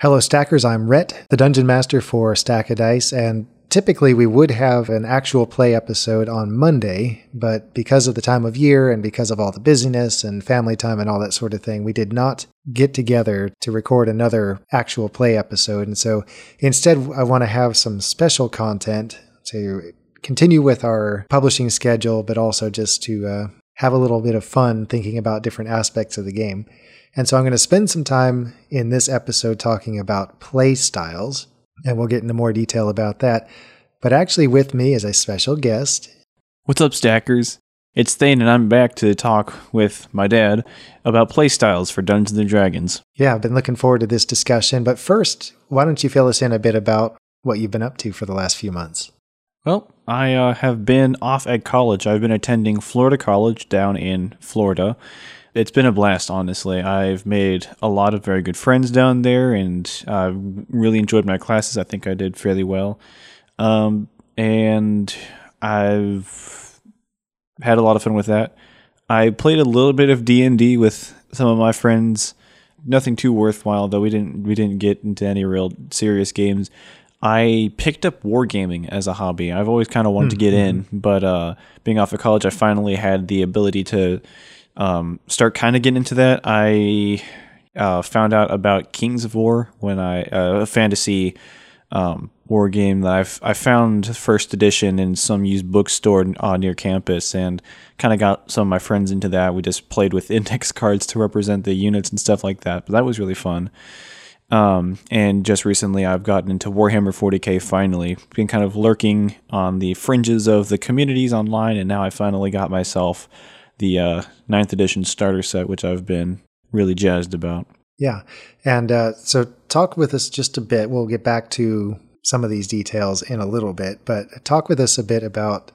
Hello, Stackers. I'm Rhett, the Dungeon Master for Stack of Dice, and typically we would have an actual play episode on Monday, but because of the time of year and because of all the busyness and family time and all that sort of thing, we did not get together to record another actual play episode. And so instead, I want to have some special content to continue with our publishing schedule, but also just to uh, have a little bit of fun thinking about different aspects of the game. And so I'm going to spend some time in this episode talking about play styles, and we'll get into more detail about that. But actually, with me is a special guest. What's up, Stackers? It's Thane, and I'm back to talk with my dad about play styles for Dungeons and Dragons. Yeah, I've been looking forward to this discussion. But first, why don't you fill us in a bit about what you've been up to for the last few months? Well, I uh, have been off at college. I've been attending Florida College down in Florida it's been a blast, honestly. I've made a lot of very good friends down there and uh, really enjoyed my classes. I think I did fairly well. Um, and I've had a lot of fun with that. I played a little bit of D&D with some of my friends. Nothing too worthwhile though. We didn't we didn't get into any real serious games. I picked up wargaming as a hobby. I've always kind of wanted mm-hmm. to get in, hmm. but uh, being off of college, I finally had the ability to um, start kind of getting into that. I uh, found out about Kings of War when I uh, a fantasy um, war game that I've I found first edition in some used bookstore uh, near campus and kind of got some of my friends into that. We just played with index cards to represent the units and stuff like that. But that was really fun. Um, and just recently, I've gotten into Warhammer 40k. Finally, been kind of lurking on the fringes of the communities online, and now I finally got myself the uh, ninth edition starter set, which I've been really jazzed about. Yeah. And uh, so talk with us just a bit. We'll get back to some of these details in a little bit, but talk with us a bit about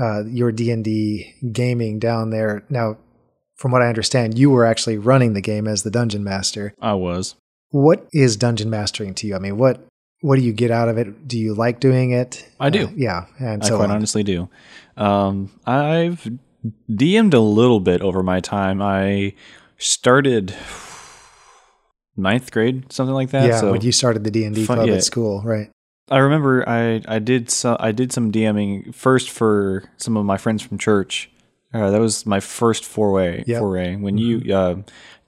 uh, your D&D gaming down there. Now, from what I understand, you were actually running the game as the dungeon master. I was. What is dungeon mastering to you? I mean, what what do you get out of it? Do you like doing it? I do. Uh, yeah, and so I quite on. honestly do. Um, I've DM'd a little bit over my time. I started ninth grade, something like that. Yeah, so when you started the D and D club yeah. at school, right? I remember I I did so, I did some DMing first for some of my friends from church. Uh, that was my first foray. Yep. Foray when mm-hmm. you, uh,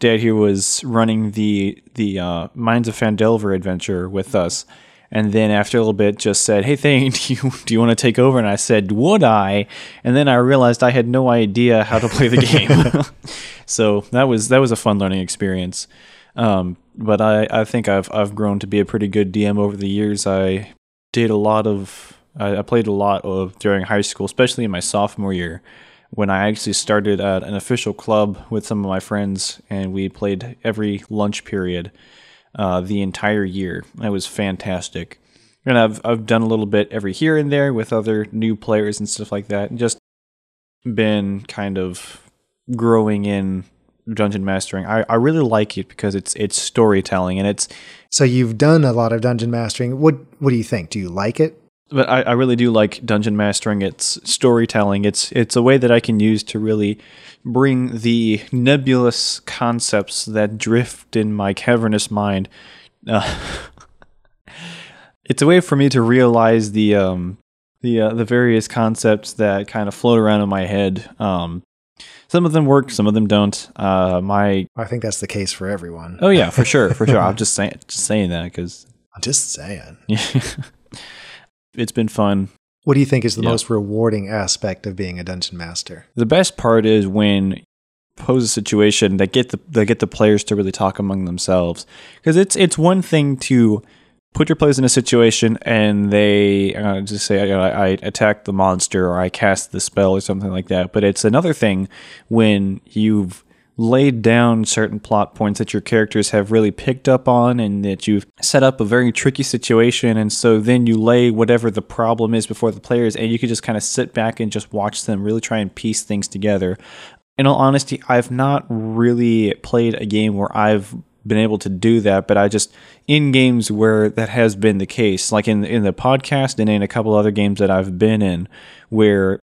Dad here was running the the uh, Mines of Phandelver adventure with us, and then after a little bit just said, "Hey Thane, do you do you want to take over?" And I said, "Would I?" And then I realized I had no idea how to play the game. so that was that was a fun learning experience. Um, but I, I think I've I've grown to be a pretty good DM over the years. I did a lot of I, I played a lot of during high school, especially in my sophomore year when I actually started at an official club with some of my friends, and we played every lunch period uh, the entire year. It was fantastic. And I've I've done a little bit every here and there with other new players and stuff like that. And just been kind of growing in dungeon mastering. I, I really like it because it's it's storytelling and it's So you've done a lot of dungeon mastering. What what do you think? Do you like it? But I, I really do like dungeon mastering. It's storytelling. It's it's a way that I can use to really bring the nebulous concepts that drift in my cavernous mind. Uh, it's a way for me to realize the um, the uh, the various concepts that kind of float around in my head. Um, some of them work, some of them don't. Uh, my I think that's the case for everyone. Oh yeah, for sure, for sure. I'm just saying, just saying that because I'm just saying. It's been fun. What do you think is the yeah. most rewarding aspect of being a dungeon master? The best part is when pose a situation that get the that get the players to really talk among themselves because it's it's one thing to put your players in a situation and they uh, just say I, I attack the monster or I cast the spell or something like that but it's another thing when you've laid down certain plot points that your characters have really picked up on and that you've set up a very tricky situation. And so then you lay whatever the problem is before the players and you can just kind of sit back and just watch them really try and piece things together. In all honesty i've not really played a game where i've been able to do that but i just in games where that has been the case like in in the podcast and in a couple other games that i've been in where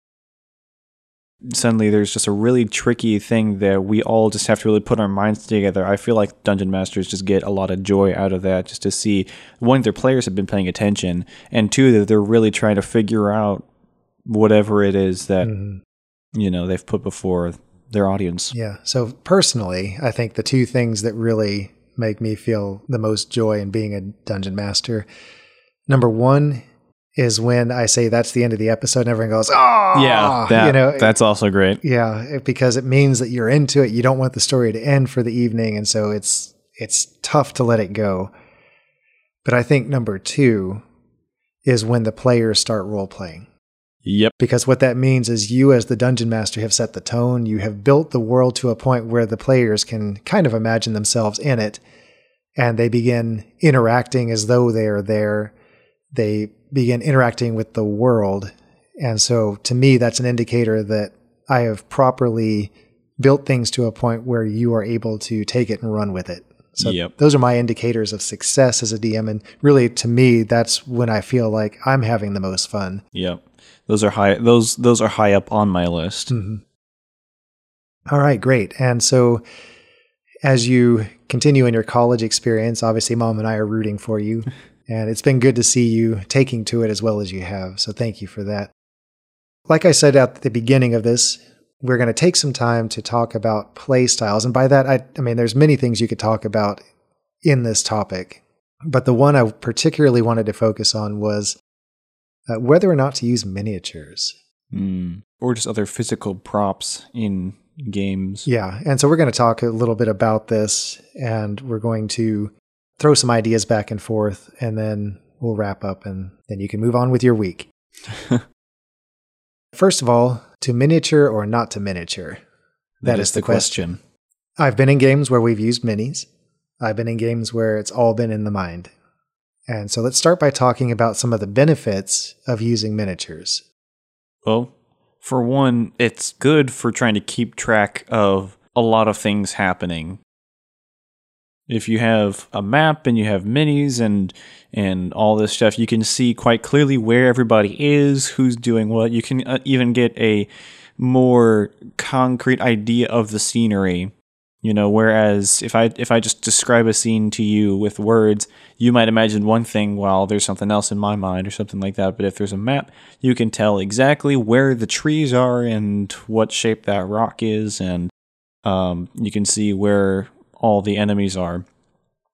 suddenly there's just a really tricky thing that we all just have to really put our minds together. I feel like dungeon masters just get a lot of joy out of that, just to see one their players have been paying attention, and two that they're really trying to figure out whatever it is that mm-hmm. you know they've put before their audience. Yeah. So personally, I think the two things that really make me feel the most joy in being a dungeon master. Number one is when I say that's the end of the episode and everyone goes, oh, yeah, that, you know, that's also great. Yeah, because it means that you're into it. You don't want the story to end for the evening, and so it's it's tough to let it go. But I think number two is when the players start role playing. Yep. Because what that means is you, as the dungeon master, have set the tone. You have built the world to a point where the players can kind of imagine themselves in it, and they begin interacting as though they are there. They begin interacting with the world. And so to me, that's an indicator that I have properly built things to a point where you are able to take it and run with it. So yep. those are my indicators of success as a DM. And really, to me, that's when I feel like I'm having the most fun. Yep. Those are high. Those those are high up on my list. Mm-hmm. All right, great. And so, as you continue in your college experience, obviously, mom and I are rooting for you. And it's been good to see you taking to it as well as you have. So thank you for that. Like I said at the beginning of this, we're going to take some time to talk about play styles. And by that, I, I mean, there's many things you could talk about in this topic. But the one I particularly wanted to focus on was uh, whether or not to use miniatures. Mm. Or just other physical props in games. Yeah. And so we're going to talk a little bit about this and we're going to throw some ideas back and forth, and then we'll wrap up, and then you can move on with your week. First of all, to miniature or not to miniature? that, that is, is, the question. question. I've been in games where we've used minis. I've been in games where it's all been in the mind. And so let's start by talking about some of the benefits of using miniatures. Well, for one, it's good for trying to keep track of a lot of things happening if you have a map and you have minis and and all this stuff, you can see quite clearly where everybody is, who's doing what. You can uh, even get a more concrete idea of the scenery. You know, whereas if I if I just describe a scene to you with words, you might imagine one thing while there's something else in my mind or something like that. But if there's a map, you can tell exactly where the trees are and what shape that rock is, and um, you can see where all the enemies are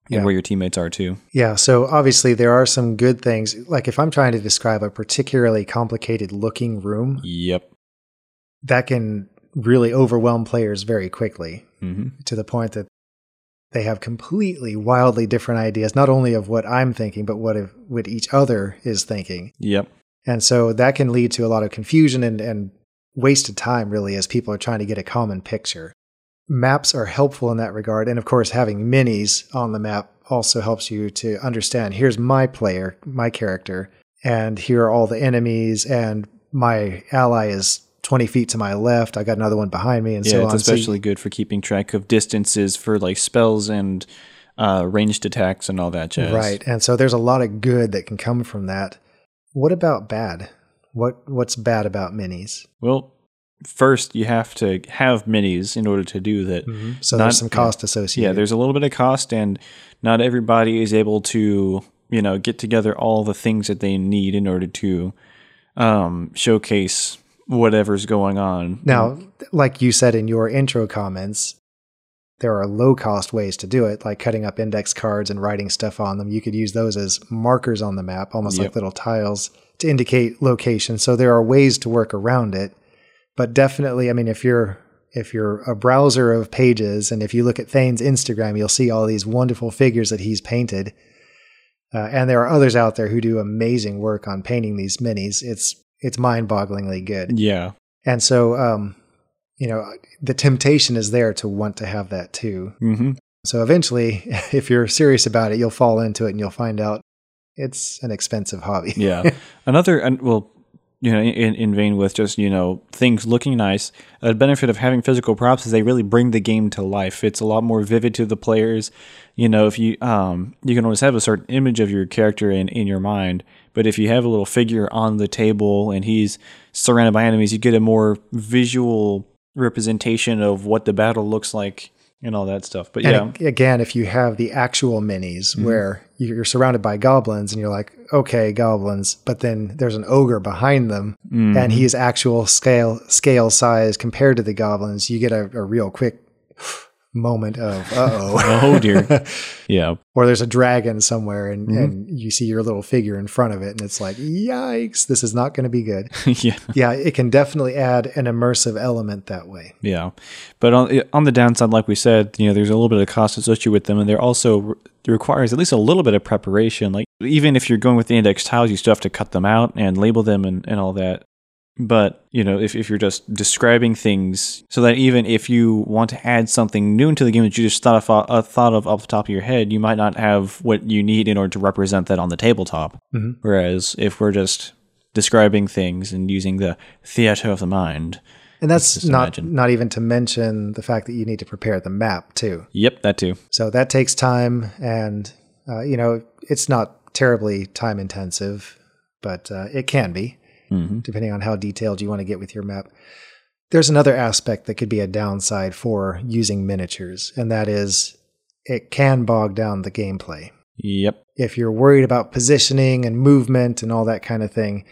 yeah. and where your teammates are too. Yeah. So obviously there are some good things. Like if I'm trying to describe a particularly complicated looking room, yep, that can really overwhelm players very quickly mm-hmm. to the point that they have completely wildly different ideas, not only of what I'm thinking, but what if, what each other is thinking. Yep. And so that can lead to a lot of confusion and, and wasted time, really, as people are trying to get a common picture maps are helpful in that regard. And of course, having minis on the map also helps you to understand here's my player, my character, and here are all the enemies, and my ally is 20 feet to my left. I got another one behind me, and yeah, so it's especially so good for keeping track of distances for like spells and uh, ranged attacks and all that jazz. Right. And so there's a lot of good that can come from that. What about bad? What what's bad about minis? Well, first you have to have minis in order to do that. Mm-hmm. So not, there's some cost associated. Yeah, there's a little bit of cost, and not everybody is able to you know get together all the things that they need in order to um, showcase whatever's going on. Now, like you said in your intro comments, there are low cost ways to do it, like cutting up index cards and writing stuff on them. You could use those as markers on the map, almost yep. like little tiles to indicate location. So there are ways to work around it but definitely, I mean, if you're if you're a browser of pages and if you look at Thane's Instagram, you'll see all these wonderful figures that he's painted. Uh, and there are others out there who do amazing work on painting these minis. It's it's mind-bogglingly good. Yeah. And so, um, you know, the temptation is there to want to have that too. Mm-hmm. So eventually, if you're serious about it, you'll fall into it and you'll find out it's an expensive hobby. yeah. Another, and well, you know, in, in vein with just, you know, things looking nice, a benefit of having physical props is they really bring the game to life. It's a lot more vivid to the players. You know, if you, um, you can always have a certain image of your character in, in your mind, But if you have a little figure on the table and he's surrounded by enemies, you get a more visual representation of what the battle looks like and all that stuff. But yeah, and again, if you have the actual minis mm-hmm. where you're surrounded by goblins and you're like, okay, goblins, but then there's an ogre behind them mm-hmm. and he's actual scale scale size compared to the goblins, you get a, a real quick moment of uh oh oh dear. Yeah. Or there's a dragon somewhere and, mm-hmm. and you see your little figure in front of it and it's like yikes this is not going to be good. Yeah. Yeah it can definitely add an immersive element that way. Yeah. But on on the downside like we said you know there's a little bit of cost associated with them and they're also requires at least a little bit of preparation. Like even if you're going with the index tiles you still have to cut them out and label them and, and all that but, you know, if, if you're just describing things so that even if you want to add something new into the game that you just thought of, uh, thought of off the top of your head, you might not have what you need in order to represent that on the tabletop. Mm-hmm. Whereas if we're just describing things and using the theater of the mind, and that's not imagine. not even to mention the fact that you need to prepare the map too. Yep, that too. So that takes time, and uh, you know it's not terribly time intensive, but uh, it can be mm-hmm. depending on how detailed you want to get with your map. There's another aspect that could be a downside for using miniatures, and that is it can bog down the gameplay. Yep. If you're worried about positioning and movement and all that kind of thing,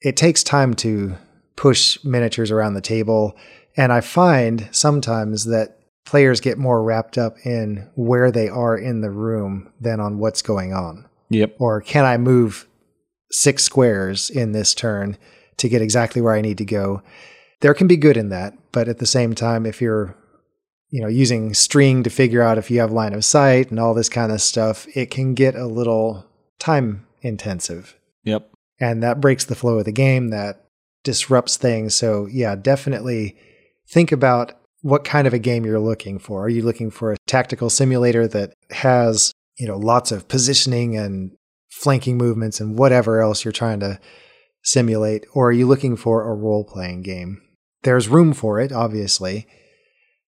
it takes time to push miniatures around the table. And I find sometimes that players get more wrapped up in where they are in the room than on what's going on. Yep. Or can I move six squares in this turn to get exactly where I need to go. There can be good in that, but at the same time, if you're you know using string to figure out if you have line of sight and all this kind of stuff, it can get a little time intensive. Yep. And that breaks the flow of the game. That disrupts things. So yeah, definitely think about what kind of a game you're looking for. Are you looking for a tactical simulator that has, you know, lots of positioning and flanking movements and whatever else you're trying to simulate, or are you looking for a role playing game? There's room for it, obviously,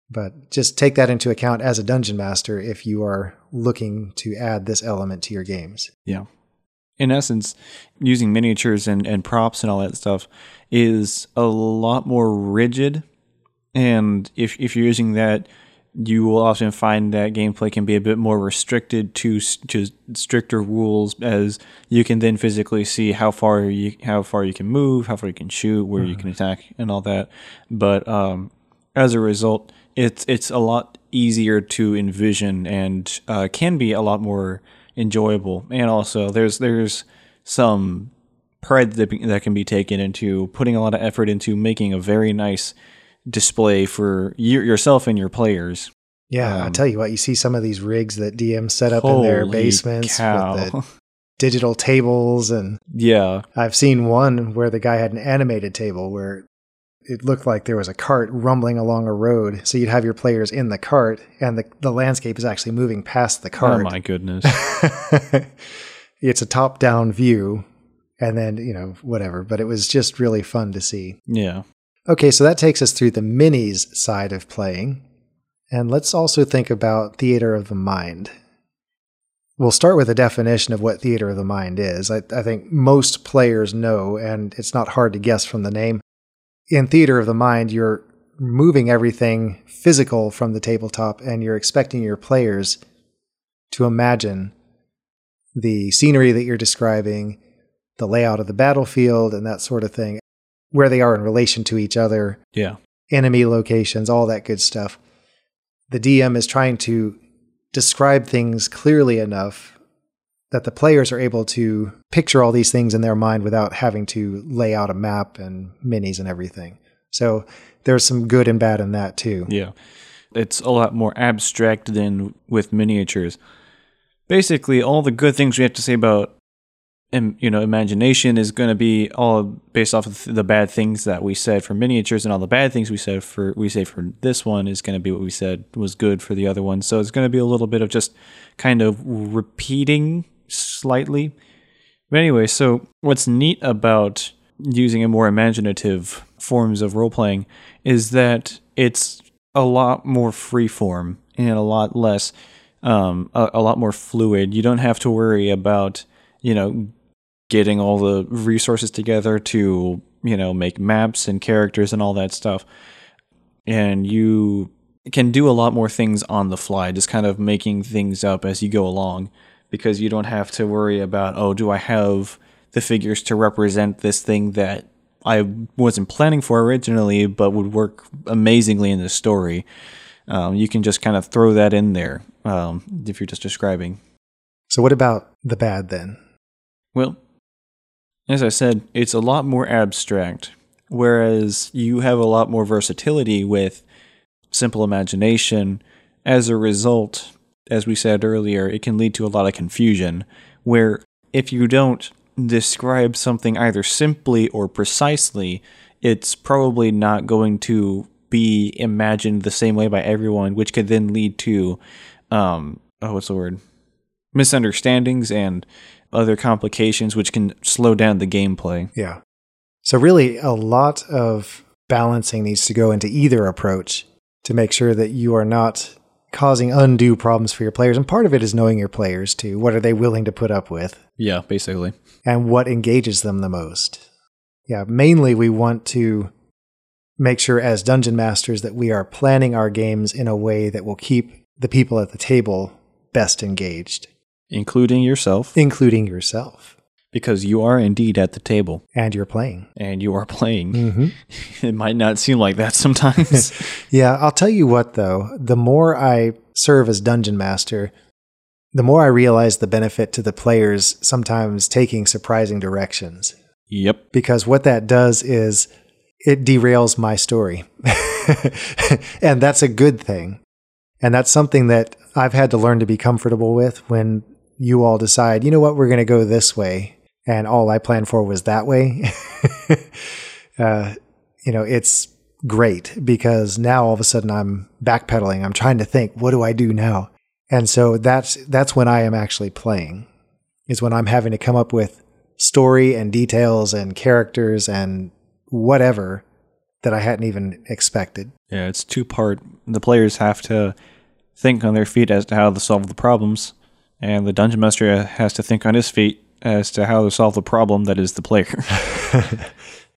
but just take that into account as a dungeon master if you are looking to add this element to your games. Yeah. In essence, using miniatures and, and props and all that stuff is a lot more rigid. And if, if you're using that you will often find that gameplay can be a bit more restricted to to stricter rules as you can then physically see how far you how far you can move, how far you can shoot, where mm-hmm. you can attack, and all that. But um, as a result, it's it's a lot easier to envision and uh, can be a lot more enjoyable. And also, there's there's some pride that, that can be taken into putting a lot of effort into making a very nice display for you, yourself and your players. Yeah, um, I tell you what, you see some of these rigs that DMs set up in their basements cow. with the digital tables and yeah. I've seen one where the guy had an animated table where it looked like there was a cart rumbling along a road. So you'd have your players in the cart and the, the landscape is actually moving past the cart. Oh my goodness. it's a top down view and then, you know, whatever. But it was just really fun to see. Yeah. Okay, so that takes us through the minis side of playing. And let's also think about theater of the mind. We'll start with a definition of what theater of the mind is. I, I, think most players know, and it's not hard to guess from the name. In theater of the mind, you're moving everything physical from the tabletop, and you're expecting your players to imagine the scenery that you're describing, the layout of the battlefield, and that sort of thing where they are in relation to each other. Yeah. Enemy locations, all that good stuff. The DM is trying to describe things clearly enough that the players are able to picture all these things in their mind without having to lay out a map and minis and everything. So there's some good and bad in that too. Yeah. It's a lot more abstract than with miniatures. Basically, all the good things we have to say about you know imagination is going to be all based off of the bad things that we said for miniatures and all the bad things we said for we say for this one is going to be what we said was good for the other one. So it's going to be a little bit of just kind of repeating slightly. But anyway so what's neat about using a more imaginative forms of role playing is that it's a lot more freeform and a lot less um, a, a lot more fluid. You don't have to worry about you know getting all the resources together to, you know, make maps and characters and all that stuff. And you can do a lot more things on the fly, just kind of making things up as you go along because you don't have to worry about, oh, do I have the figures to represent this thing that I wasn't planning for originally, but would work amazingly in the story. Um, you can just kind of throw that in there um, if you're just describing. So, what about the bad then? Well, as I said, it's a lot more abstract, whereas you have a lot more versatility with simple imagination. As a result, as we said earlier, it can lead to a lot of confusion, where if you don't describe something either simply or precisely, it's probably not going to be imagined the same way by everyone, which could then lead to, um, oh, what's the word? Misunderstandings and other complications, which can slow down the gameplay. Yeah. So, really, a lot of balancing needs to go into either approach to make sure that you are not causing undue problems for your players. And part of it is knowing your players too. What are they willing to put up with? Yeah, basically. And what engages them the most. Yeah, mainly we want to make sure as dungeon masters that we are planning our games in a way that will keep the people at the table best engaged, including yourself. Including yourself. Because you are indeed at the table. And you're playing. And you are playing. Mm-hmm. it might not seem like that sometimes. yeah, I'll tell you what, though. The more I serve as dungeon master, the more I realize the benefit to the players sometimes taking surprising directions. Yep. Because what that does is it derails my story. and that's a good thing. And that's something that I've had to learn to be comfortable with when you all decide, you know what, we're going to go this way and all I planned for was that way, uh, you know, it's great because now all of a sudden I'm backpedaling. I'm trying to think, what do I do now? And so that's that's when I am actually playing. Is when I'm having to come up with story and details and characters and whatever that I hadn't even expected. Yeah, it's two part. The players have to think on their feet as to how to solve the problems, and the dungeon master has to think on his feet as to how to solve the problem that is the player.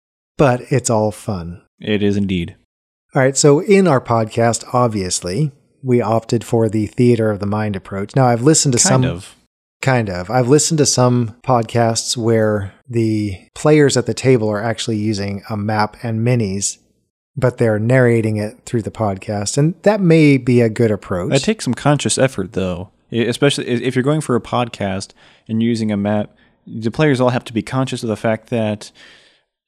but it's all fun. It is indeed. All right. So, in our podcast, obviously, we opted for the theater of the mind approach. Now, I've listened to kind some. Of. Kind of. I've listened to some podcasts where the players at the table are actually using a map and minis, but they're narrating it through the podcast. And that may be a good approach. It takes some conscious effort, though especially if you're going for a podcast and using a map the players all have to be conscious of the fact that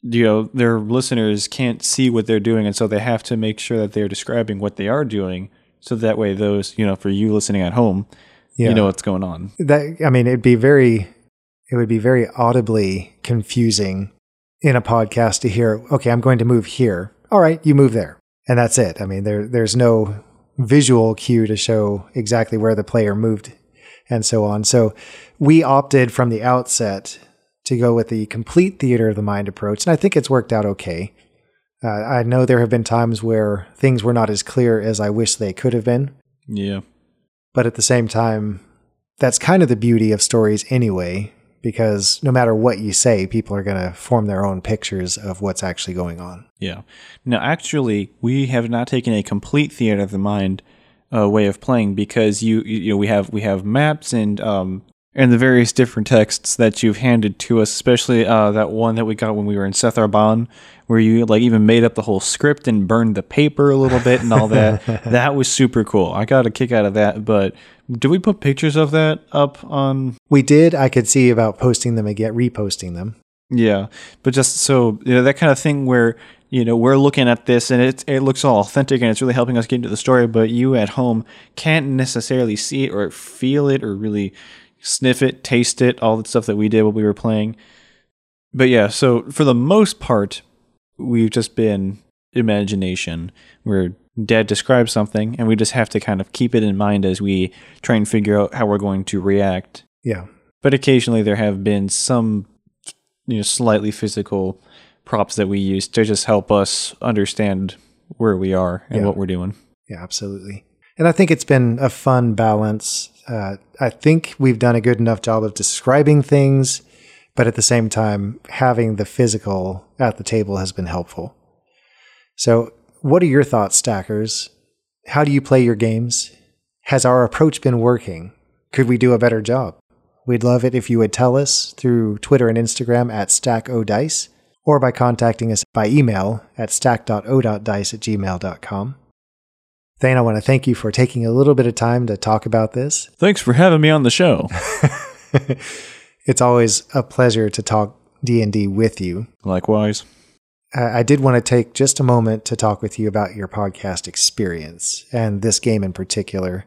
you know their listeners can't see what they're doing and so they have to make sure that they're describing what they are doing so that way those you know for you listening at home yeah. you know what's going on. That i mean it'd be very it would be very audibly confusing in a podcast to hear okay i'm going to move here. All right you move there. And that's it. I mean there there's no visual cue to show exactly where the player moved and so on. So we opted from the outset to go with the complete theater of the mind approach, and I think it's worked out okay. Uh, I know there have been times where things were not as clear as I wish they could have been. Yeah. But at the same time, that's kind of the beauty of stories anyway, because no matter what you say, people are going to form their own pictures of what's actually going on. Yeah. Now, actually, we have not taken a complete theater of the mind uh, way of playing because you you know we have we have maps and um and the various different texts that you've handed to us, especially uh, that one that we got when we were in Setharban, where you like even made up the whole script and burned the paper a little bit and all that. that was super cool. I got a kick out of that. But did we put pictures of that up on? We did. I could see about posting them again, reposting them. Yeah, but just so you know, that kind of thing where you know we're looking at this and it it looks all authentic and it's really helping us get into the story, but you at home can't necessarily see it or feel it or really sniff it, taste it, all the stuff that we did while we were playing. But yeah, so for the most part, we've just been imagination where Dad describes something and we just have to kind of keep it in mind as we try and figure out how we're going to react. Yeah. But occasionally there have been some you know slightly physical props that we use to just help us understand where we are and yeah. what we're doing. Yeah, absolutely. And I think it's been a fun balance. Uh, I think we've done a good enough job of describing things, but at the same time, having the physical at the table has been helpful. So, what are your thoughts, Stackers? How do you play your games? Has our approach been working? Could we do a better job? We'd love it if you would tell us through Twitter and Instagram at stackodice or by contacting us by email at stack.o.dice at gmail.com. Thane, I want to thank you for taking a little bit of time to talk about this. Thanks for having me on the show. it's always a pleasure to talk D&D with you. Likewise. I did want to take just a moment to talk with you about your podcast experience and this game in particular.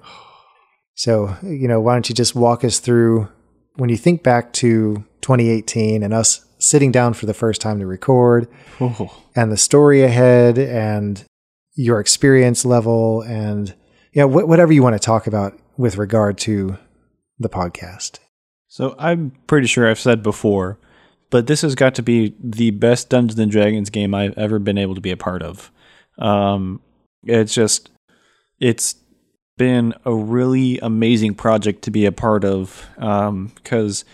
So, you know, why don't you just walk us through when you think back to 2018 and us sitting down for the first time to record Oh. and the story ahead and your experience level and yeah, wh- whatever you want to talk about with regard to the podcast. So I'm pretty sure I've said before, but this has got to be the best Dungeons and Dragons game I've ever been able to be a part of. Um, it's just, it's been a really amazing project to be a part of because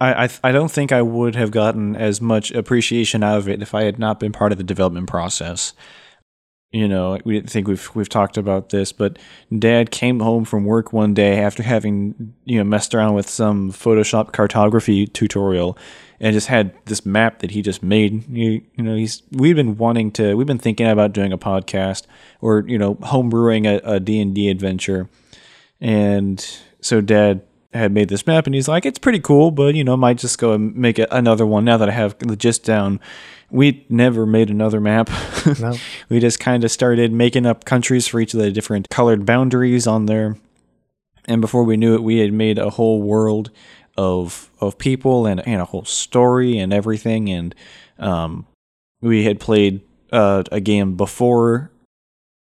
I, I I don't think I would have gotten as much appreciation out of it if I had not been part of the development process. You know, we think we've we've talked about this, but Dad came home from work one day after having you know messed around with some Photoshop cartography tutorial, and just had this map that he just made. You, you know, he's we've been wanting to, we've been thinking about doing a podcast or you know homebrewing a, a D and D adventure, and so Dad had made this map, and he's like, it's pretty cool, but you know, might just go and make a, another one now that I have the gist down. We never made another map. No. we just kind of started making up countries for each of the different colored boundaries on there. And before we knew it, we had made a whole world of of people and, and a whole story and everything. And um, we had played uh, a game before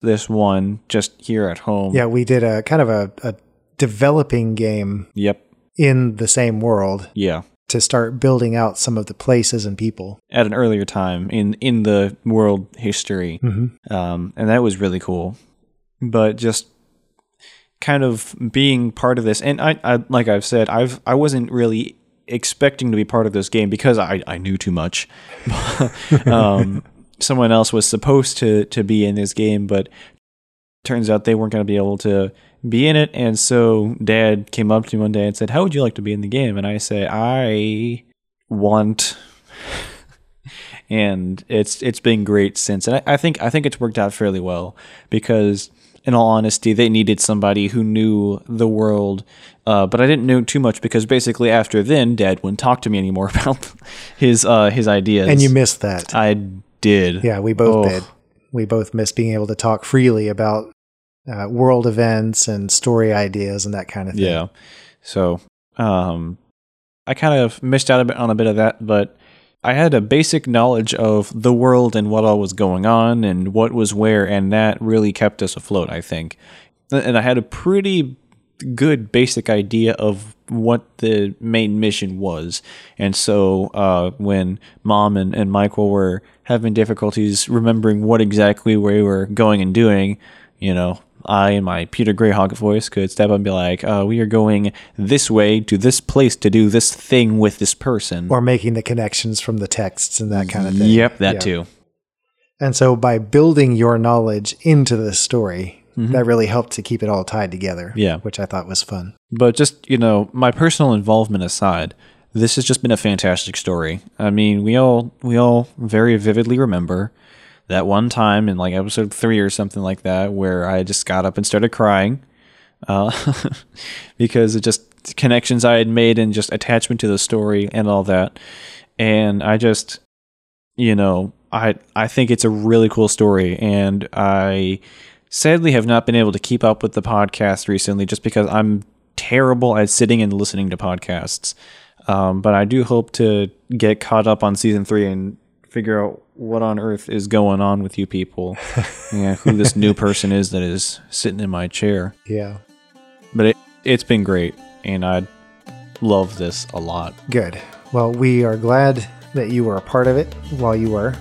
this one just here at home. Yeah, we did a kind of a, a developing game Yep. in the same world Yeah. to start building out some of the places and people. At an earlier time in in the world history. Mm-hmm. um, and that was really cool. But just kind of being part of this, and I, I like I've said, I've I wasn't really expecting to be part of this game because I, I knew too much. um, someone else was supposed to to be in this game, but turns out they weren't going to be able to be in it. And so Dad came up to me one day and said, "How would you like to be in the game?" And I say, "I want." and it's it's been great since. And I, I think I think it's worked out fairly well because, in all honesty, they needed somebody who knew the world. Uh, but I didn't know too much because basically after then, Dad wouldn't talk to me anymore about his uh, his ideas. And you missed that. I did. yeah, we both Oh. did. We both missed being able to talk freely about uh, world events and story ideas and that kind of thing. Yeah. So, um, I kind of missed out a bit on a bit of that, but I had a basic knowledge of the world and what all was going on and what was where, and that really kept us afloat, I think. And I had a pretty good basic idea of what the main mission was. And so uh, when mom and, and Michael were having difficulties remembering what exactly we were going and doing, you know, I, in my Peter Greyhawk voice, could step up and be like, uh, we are going this way to this place to do this thing with this person. Or making the connections from the texts and that kind of thing. Yep, that Yeah. too. And so by building your knowledge into the story, that really helped to keep it all tied together. Mm-hmm. Yeah. Which I thought was fun. But just, you know, my personal involvement aside, this has just been a fantastic story. I mean, we all we all very vividly remember that one time in like episode 3 or something like that where I just got up and started crying uh, because of just connections I had made and just attachment to the story and all that. And I just you know, I I think it's a really cool story and I sadly have not been able to keep up with the podcast recently just because I'm terrible at sitting and listening to podcasts. Um, but I do hope to get caught up on season three and figure out what on earth is going on with you people. yeah, who this new person is that is sitting in my chair. Yeah. But it, it's been great, and I love this a lot. Good. Well, we are glad that you were a part of it while you were.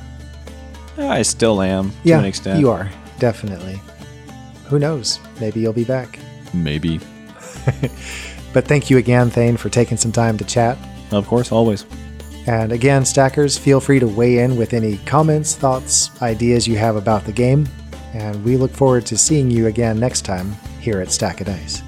I still am to yeah, an extent. you are. Definitely. Who knows? Maybe you'll be back. Maybe. But thank you again, Thane, for taking some time to chat. Of course, always. And again, stackers, feel free to weigh in with any comments, thoughts, ideas you have about the game. And we look forward to seeing you again next time here at Stack of Dice.